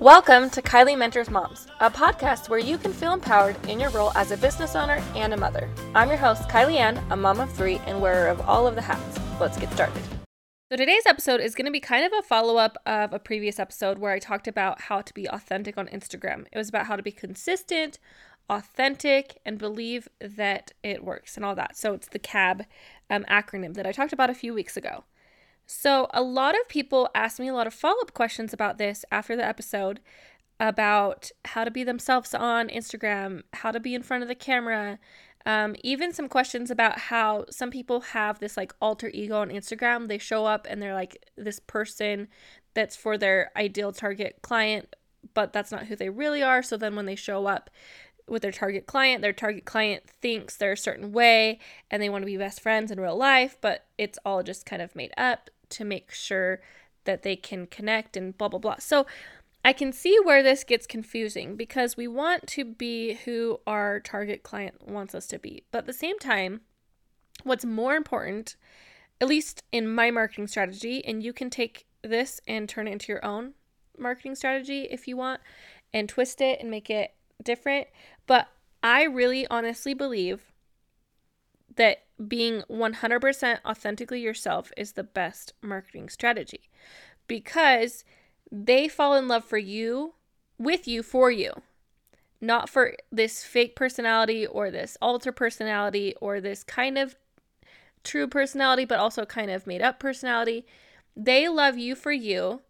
Welcome to Kylie Mentors Moms, a podcast where you can feel empowered in your role as a business owner and a mother. I'm your host, Kylie Ann, a mom of three and wearer of all of the hats. Let's get started. So, today's episode is going to be kind of a follow up of a previous episode where I talked about how to be authentic on Instagram. It was about how to be consistent, authentic, and believe that it works and all that. So, it's the CAB um, acronym that I talked about a few weeks ago. So, a lot of people asked me a lot of follow up questions about this after the episode about how to be themselves on Instagram, how to be in front of the camera, um, even some questions about how some people have this like alter ego on Instagram. They show up and they're like this person that's for their ideal target client, but that's not who they really are. So then when they show up, with their target client. Their target client thinks they're a certain way and they want to be best friends in real life, but it's all just kind of made up to make sure that they can connect and blah, blah, blah. So I can see where this gets confusing because we want to be who our target client wants us to be. But at the same time, what's more important, at least in my marketing strategy, and you can take this and turn it into your own marketing strategy if you want and twist it and make it different. But I really honestly believe that being 100% authentically yourself is the best marketing strategy because they fall in love for you, with you, for you, not for this fake personality or this alter personality or this kind of true personality, but also kind of made up personality. They love you for you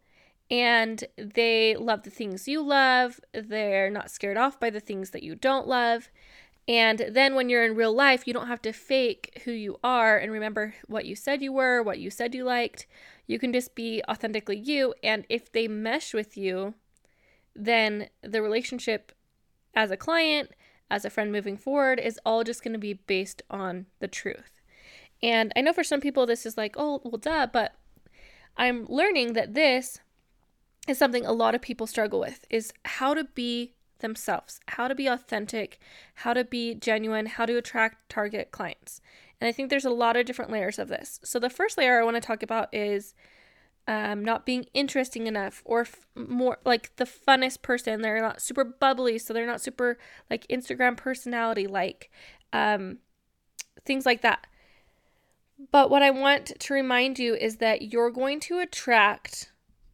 and they love the things you love. They're not scared off by the things that you don't love. And then when you're in real life, you don't have to fake who you are and remember what you said you were, what you said you liked. You can just be authentically you. And if they mesh with you, then the relationship as a client, as a friend moving forward, is all just going to be based on the truth. And I know for some people this is like, oh, well, duh, but I'm learning that this is something a lot of people struggle with is how to be themselves, how to be authentic, how to be genuine, how to attract target clients. And I think there's a lot of different layers of this. So the first layer I want to talk about is um, not being interesting enough or f- more like the funnest person. They're not super bubbly, so they're not super like Instagram personality like um, things like that. But what I want to remind you is that you're going to attract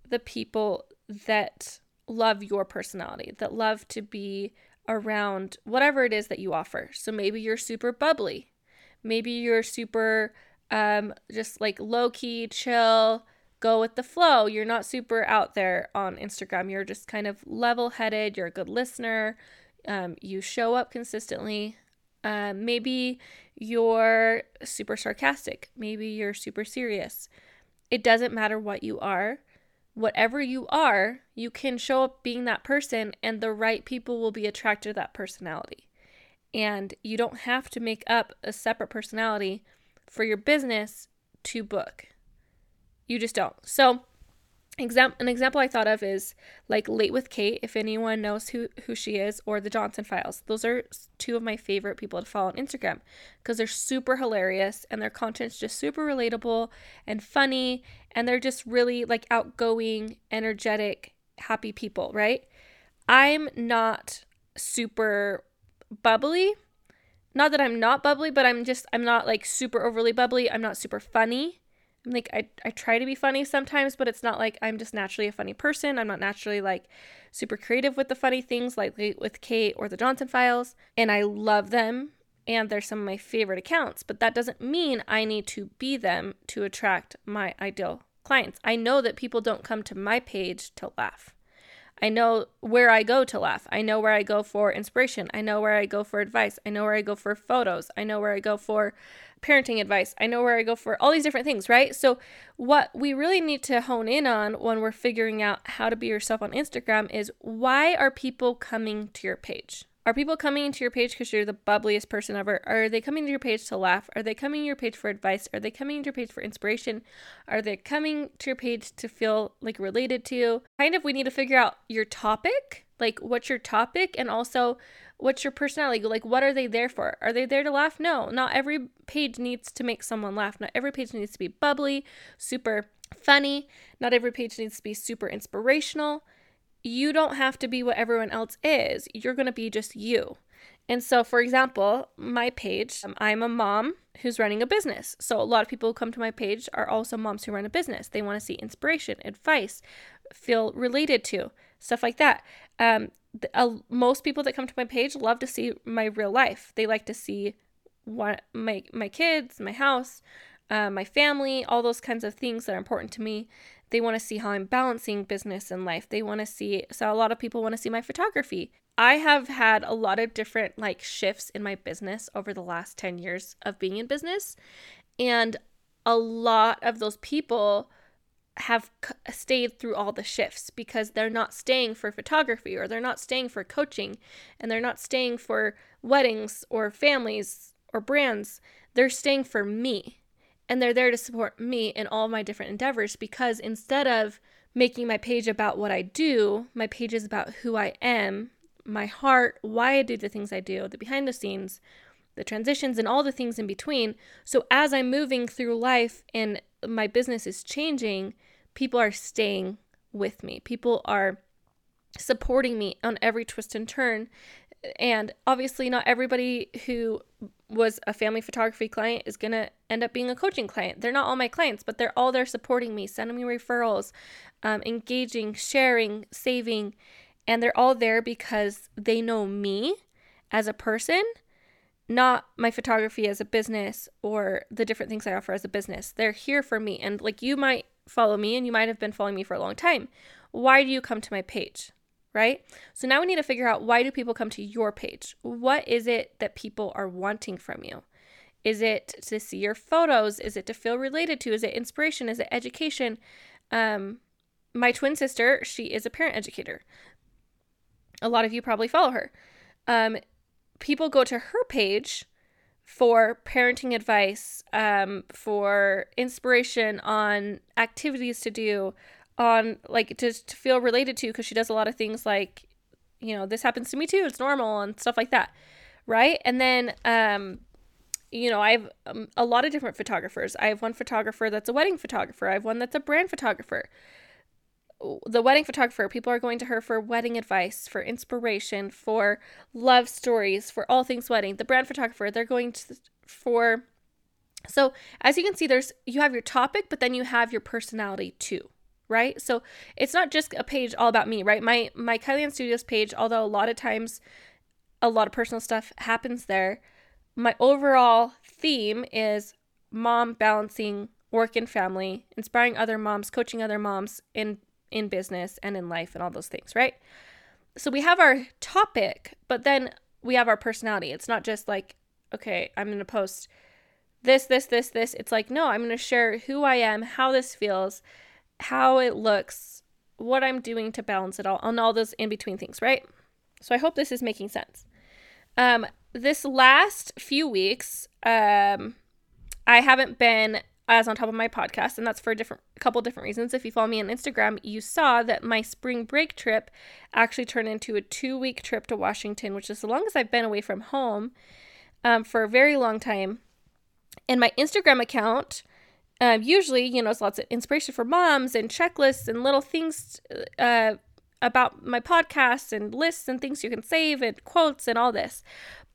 the people that love your personality, that love to be around whatever it is that you offer. So maybe you're super bubbly. Maybe you're super um, just like low key, chill, go with the flow. You're not super out there on Instagram. You're just kind of level headed. You're a good listener. Um, you show up consistently. Uh, maybe you're super sarcastic. Maybe you're super serious. It doesn't matter what you are whatever you are, you can show up being that person, and the right people will be attracted to that personality. And you don't have to make up a separate personality for your business to book. You just don't. So, Exam- an example I thought of is like Late with Kate, if anyone knows who, who she is, or the Johnson Files. Those are two of my favorite people to follow on Instagram because they're super hilarious and their content's just super relatable and funny. And they're just really like outgoing, energetic, happy people, right? I'm not super bubbly. Not that I'm not bubbly, but I'm just, I'm not like super overly bubbly. I'm not super funny. Like I, I try to be funny sometimes, but it's not like I'm just naturally a funny person. I'm not naturally like super creative with the funny things like with Kate or the Johnson Files, and I love them and they're some of my favorite accounts, but that doesn't mean I need to be them to attract my ideal clients. I know that people don't come to my page to laugh. I know where I go to laugh. I know where I go for inspiration. I know where I go for advice. I know where I go for photos. I know where I go for parenting advice. I know where I go for all these different things, right? So, what we really need to hone in on when we're figuring out how to be yourself on Instagram is why are people coming to your page? Are people coming to your page because you're the bubbliest person ever? Are they coming to your page to laugh? Are they coming to your page for advice? Are they coming to your page for inspiration? Are they coming to your page to feel like related to you? Kind of, we need to figure out your topic, like what's your topic, and also what's your personality. Like, what are they there for? Are they there to laugh? No, not every page needs to make someone laugh. Not every page needs to be bubbly, super funny. Not every page needs to be super inspirational you don't have to be what everyone else is. You're going to be just you. And so, for example, my page, um, I'm a mom who's running a business. So, a lot of people who come to my page are also moms who run a business. They want to see inspiration, advice, feel related to, stuff like that. Um, the, uh, most people that come to my page love to see my real life. They like to see what my my kids, my house, uh, my family, all those kinds of things that are important to me. They want to see how I'm balancing business and life. They want to see, so a lot of people want to see my photography. I have had a lot of different like shifts in my business over the last 10 years of being in business. And a lot of those people have stayed through all the shifts because they're not staying for photography or they're not staying for coaching and they're not staying for weddings or families or brands. They're staying for me and they're there to support me in all my different endeavors because instead of making my page about what I do, my page is about who I am my heart, why I do the things I do, the behind the scenes, the transitions, and all the things in between. So as I'm moving through life and my business is changing, people are staying with me. People are supporting me on every twist and turn. And obviously, not everybody who was a family photography client is going to end up being a coaching client. They're not all my clients, but they're all there supporting me, sending me referrals, um, engaging, sharing, saving, and they're all there because they know me as a person, not my photography as a business or the different things I offer as a business. They're here for me. And like you might follow me and you might have been following me for a long time. Why do you come to my page? Right? So now we need to figure out why do people come to your page? What is it that people are wanting from you? Is it to see your photos? Is it to feel related to? Is it inspiration? Is it education? Um, my twin sister, she is a parent educator. A lot of you probably follow her. Um, people go to her page for parenting advice, um, for inspiration on activities to do, on like to, to feel related to, because she does a lot of things like, you know, this happens to me too, it's normal, and stuff like that. Right. And then, um, you know, I have um, a lot of different photographers. I have one photographer that's a wedding photographer, I have one that's a brand photographer the wedding photographer, people are going to her for wedding advice, for inspiration, for love stories, for all things wedding. The brand photographer, they're going to for so as you can see there's you have your topic, but then you have your personality too, right? So it's not just a page all about me, right? My my Kylie Studios page, although a lot of times a lot of personal stuff happens there, my overall theme is mom balancing work and family, inspiring other moms, coaching other moms in in business and in life and all those things, right? So we have our topic, but then we have our personality. It's not just like, okay, I'm going to post this, this, this, this. It's like, no, I'm going to share who I am, how this feels, how it looks, what I'm doing to balance it all, on all those in between things, right? So I hope this is making sense. Um, this last few weeks, um, I haven't been as on top of my podcast, and that's for a different a couple different reasons. If you follow me on Instagram, you saw that my spring break trip actually turned into a two week trip to Washington, which is the longest I've been away from home um, for a very long time. And my Instagram account, um, usually, you know, it's lots of inspiration for moms and checklists and little things uh, about my podcast and lists and things you can save and quotes and all this.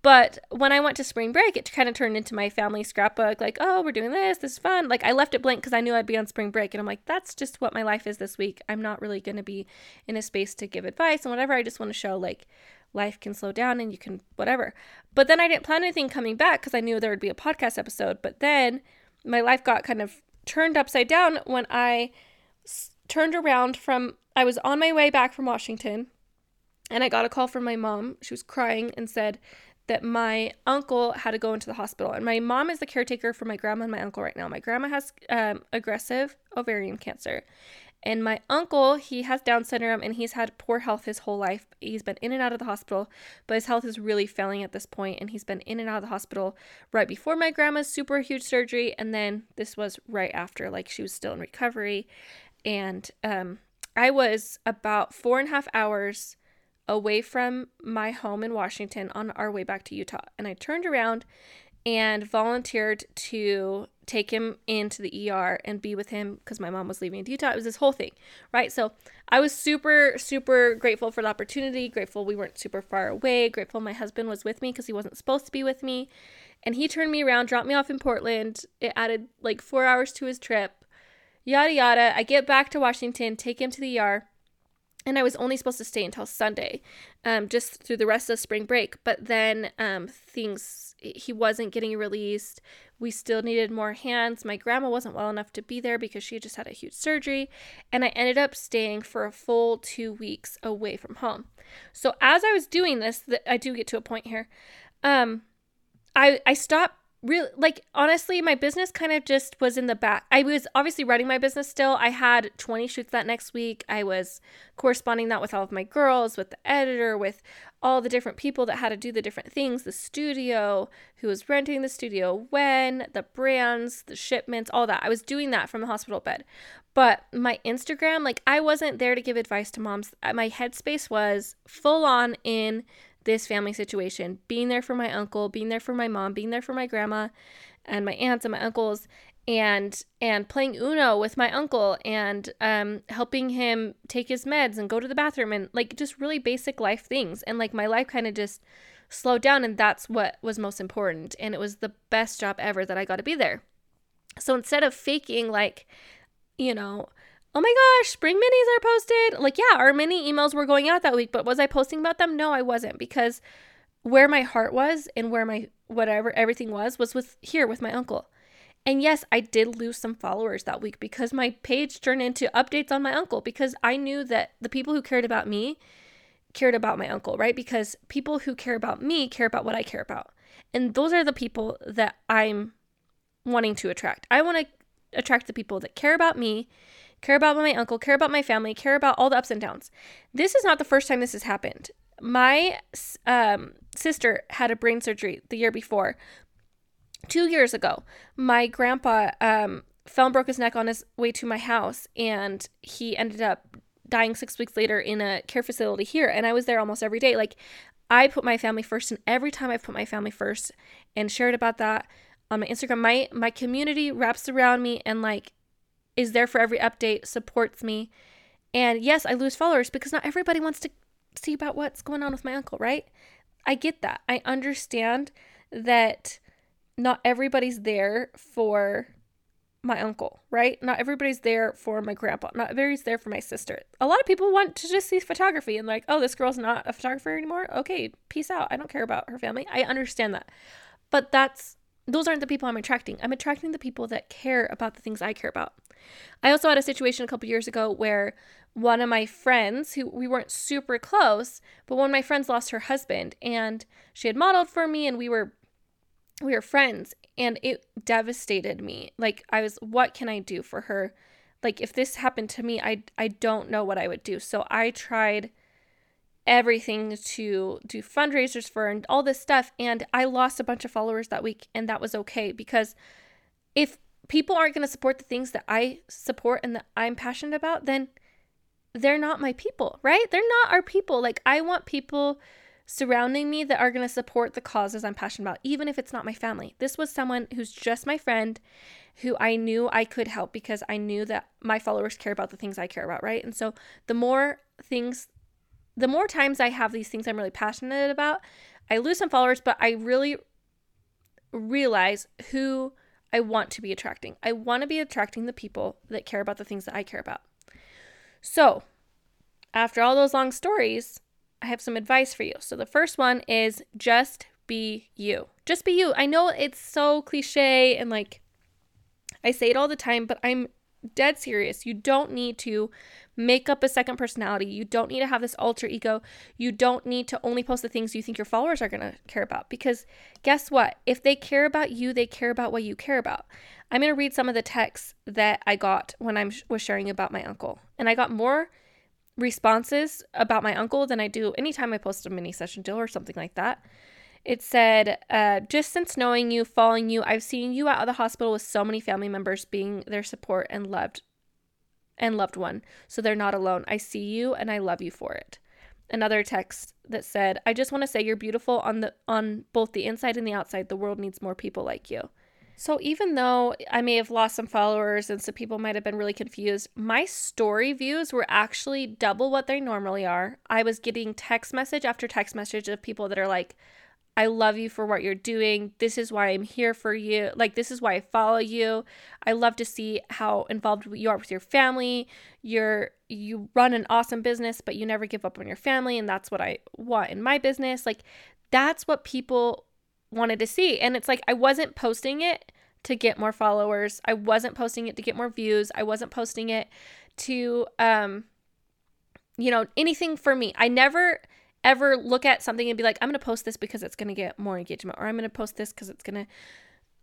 But when I went to spring break, it kind of turned into my family scrapbook. Like, oh, we're doing this. This is fun. Like, I left it blank because I knew I'd be on spring break. And I'm like, that's just what my life is this week. I'm not really going to be in a space to give advice and whatever. I just want to show, like, life can slow down and you can whatever. But then I didn't plan anything coming back because I knew there would be a podcast episode. But then my life got kind of turned upside down when I s- turned around from, I was on my way back from Washington and I got a call from my mom. She was crying and said, that my uncle had to go into the hospital. And my mom is the caretaker for my grandma and my uncle right now. My grandma has um, aggressive ovarian cancer. And my uncle, he has Down syndrome and he's had poor health his whole life. He's been in and out of the hospital, but his health is really failing at this point, And he's been in and out of the hospital right before my grandma's super huge surgery. And then this was right after, like she was still in recovery. And um, I was about four and a half hours away from my home in Washington on our way back to Utah. And I turned around and volunteered to take him into the ER and be with him because my mom was leaving to Utah. It was this whole thing, right? So I was super, super grateful for the opportunity, grateful we weren't super far away, grateful my husband was with me because he wasn't supposed to be with me. And he turned me around, dropped me off in Portland. It added like four hours to his trip, yada, yada. I get back to Washington, take him to the ER and I was only supposed to stay until Sunday, um, just through the rest of spring break. But then um, things, he wasn't getting released. We still needed more hands. My grandma wasn't well enough to be there because she just had a huge surgery. And I ended up staying for a full two weeks away from home. So as I was doing this, I do get to a point here. Um, I, I stopped really like honestly my business kind of just was in the back. I was obviously running my business still. I had 20 shoots that next week. I was corresponding that with all of my girls with the editor with all the different people that had to do the different things the studio who was renting the studio when the brands the shipments all that. I was doing that from the hospital bed. But my instagram like i wasn't there to give advice to moms. Uh, my headspace was full on in this family situation, being there for my uncle, being there for my mom, being there for my grandma and my aunts and my uncles and and playing uno with my uncle and um helping him take his meds and go to the bathroom and like just really basic life things and like my life kind of just slowed down and that's what was most important and it was the best job ever that I got to be there. So instead of faking like you know oh my gosh, spring minis are posted. Like, yeah, our mini emails were going out that week, but was I posting about them? No, I wasn't because where my heart was and where my whatever everything was was with here with my uncle. And yes, I did lose some followers that week because my page turned into updates on my uncle because I knew that the people who cared about me cared about my uncle, right? Because people who care about me care about what I care about. And those are the people that I'm wanting to attract. I want to attract the people that care about me care about my uncle, care about my family, care about all the ups and downs. This is not the first time this has happened. My um, sister had a brain surgery the year before. Two years ago, my grandpa um, fell and broke his neck on his way to my house, and he ended up dying six weeks later in a care facility here. And I was there almost every day. Like, I put my family first, and every time I've put my family first and shared about that on my Instagram, my my community wraps around me and like is there for every update, supports me. And yes, I lose followers because not everybody wants to see about what's going on with my uncle, right? I get that. I understand that not everybody's there for my uncle, right? Not everybody's there for my grandpa. Not everybody's there for my sister. A lot of people want to just see photography and like, oh, this girl's not a photographer anymore. Okay, peace out. I don't care about her family. I understand that. But that's those aren't the people I'm attracting. I'm attracting the people that care about the things I care about. I also had a situation a couple years ago where one of my friends, who we weren't super close, but one of my friends lost her husband and she had modeled for me and we were we were friends and it devastated me. Like I was what can I do for her? Like if this happened to me, I I don't know what I would do. So I tried everything to do fundraisers for and all this stuff and I lost a bunch of followers that week and that was okay because if people aren't going to support the things that I support and that I'm passionate about, then they're not my people, right? They're not our people. Like, I want people surrounding me that are going to support the causes I'm passionate about, even if it's not my family. This was someone who's just my friend who I knew I could help because I knew that my followers care about the things I care about, right? And so the more things, the more times I have these things I'm really passionate about, I lose some followers, but I really realize who I want to be attracting. I want to be attracting the people that care about the things that I care about. So, after all those long stories, I have some advice for you. So, the first one is just be you. Just be you. I know it's so cliche and like I say it all the time, but I'm dead serious. You don't need to make up a second personality. You don't need to have this alter ego. You don't need to only post the things you think your followers are going to care about because guess what? If they care about you, they care about what you care about. I'm going to read some of the texts that I got when I was sharing about my uncle. And I got more responses about my uncle than I do anytime I post a mini session deal or something like that. It said, uh, just since knowing you, following you, I've seen you out of the hospital with so many family members being their support and loved and loved one, so they're not alone. I see you and I love you for it. another text that said, "I just want to say you're beautiful on the on both the inside and the outside. The world needs more people like you." So even though I may have lost some followers and some people might have been really confused, my story views were actually double what they normally are. I was getting text message after text message of people that are like, I love you for what you're doing. This is why I'm here for you. Like, this is why I follow you. I love to see how involved you are with your family. You're, you run an awesome business, but you never give up on your family. And that's what I want in my business. Like, that's what people wanted to see. And it's like I wasn't posting it to get more followers. I wasn't posting it to get more views. I wasn't posting it to um you know, anything for me. I never ever look at something and be like, I'm going to post this because it's going to get more engagement or I'm going to post this cuz it's going to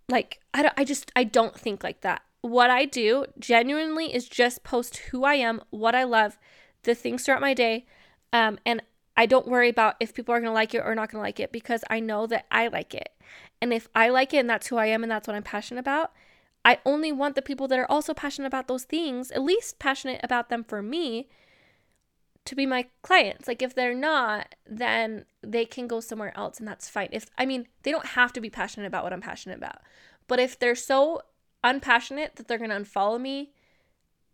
like I don't I just I don't think like that. What I do genuinely is just post who I am, what I love, the things throughout my day. Um, and I don't worry about if people are going to like it or not going to like it because I know that I like it. And if I like it and that's who I am and that's what I'm passionate about, I only want the people that are also passionate about those things, at least passionate about them for me, to be my clients. Like if they're not, then they can go somewhere else and that's fine. If I mean, they don't have to be passionate about what I'm passionate about. But if they're so unpassionate that they're going to unfollow me,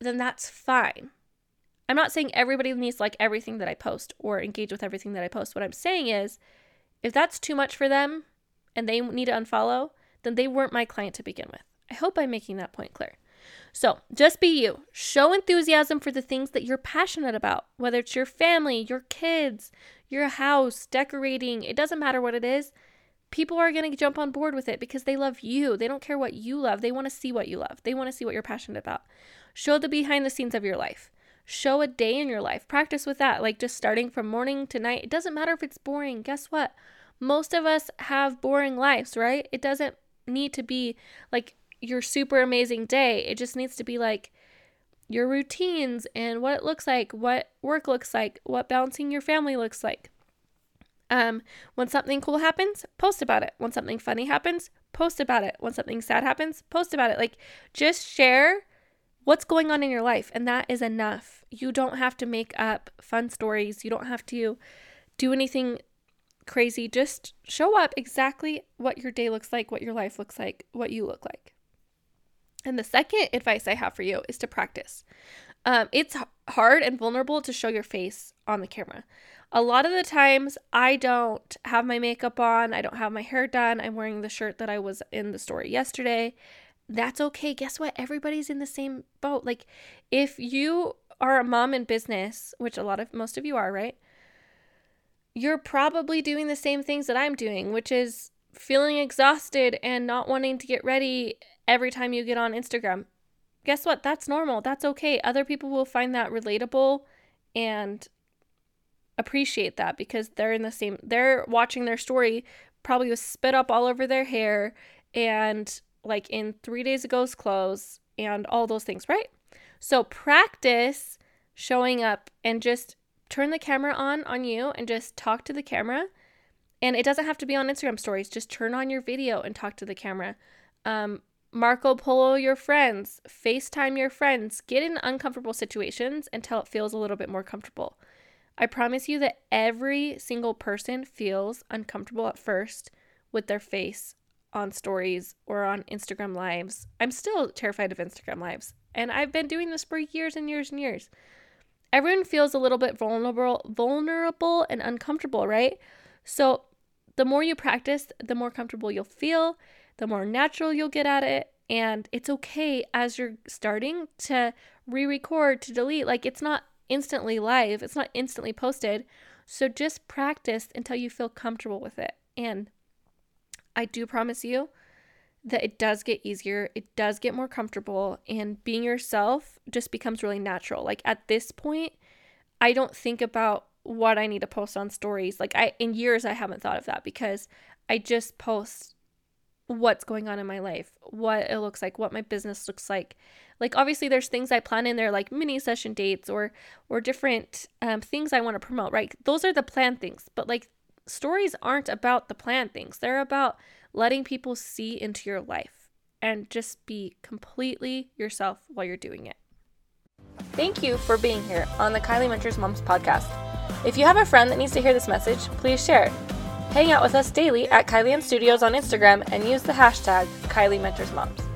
then that's fine. I'm not saying everybody needs like everything that I post or engage with everything that I post. What I'm saying is, if that's too much for them and they need to unfollow, then they weren't my client to begin with. I hope I'm making that point clear. So just be you. Show enthusiasm for the things that you're passionate about, whether it's your family, your kids, your house, decorating, it doesn't matter what it is. People are going to jump on board with it because they love you. They don't care what you love. They want to see what you love. They want to see what you're passionate about. Show the behind the scenes of your life show a day in your life. Practice with that, like just starting from morning to night. It doesn't matter if it's boring. Guess what? Most of us have boring lives, right? It doesn't need to be like your super amazing day. It just needs to be like your routines and what it looks like, what work looks like, what balancing your family looks like. Um, when something cool happens, post about it. When something funny happens, post about it. When something sad happens, post about it. Like just share what's going on in your life, and that is enough. You don't have to make up fun stories, you don't have to do anything crazy. Just show up exactly what your day looks like, what your life looks like, what you look like. And the second advice I have for you is to practice. Um, it's hard and vulnerable to show your face on the camera. A lot of the times, I don't have my makeup on, I don't have my hair done, I'm wearing the shirt that I was in the story yesterday that's okay. Guess what? Everybody's in the same boat. Like, if you are a mom in business, which a lot of most of you are, right? You're probably doing the same things that I'm doing, which is feeling exhausted and not wanting to get ready every time you get on Instagram. Guess what? That's normal. That's okay. Other people will find that relatable and appreciate that because they're in the same they're watching their story probably with spit up all over their hair and like in three days ago's clothes and all those things, right? So practice showing up and just turn the camera on on you and just talk to the camera. And it doesn't have to be on Instagram stories. Just turn on your video and talk to the camera. Um, Marco Polo your friends, FaceTime your friends, get in uncomfortable situations until it feels a little bit more comfortable. I promise you that every single person feels uncomfortable at first with their face on stories or on Instagram lives. I'm still terrified of Instagram lives, and I've been doing this for years and years and years. Everyone feels a little bit vulnerable, vulnerable and uncomfortable, right? So, the more you practice, the more comfortable you'll feel, the more natural you'll get at it, and it's okay as you're starting to re-record, to delete. Like it's not instantly live, it's not instantly posted. So just practice until you feel comfortable with it. And I do promise you that it does get easier, it does get more comfortable, and being yourself just becomes really natural. Like at this point, I don't think about what I need to post on stories. Like I in years I haven't thought of that because I just post what's going on in my life, what it looks like, what my business looks like. Like obviously there's things I plan in there like mini session dates or or different um, things I want to promote, right? Those are the plan things. But like stories aren't about the planned things, they're about letting people see into your life and just be completely yourself while you're doing it. Thank you for being here on the Kylie Mentors Moms podcast. If you have a friend that needs to hear this message, please share. Hang out with us daily at Kylie Studios on Instagram and use the hashtag Kylie Mentors Moms.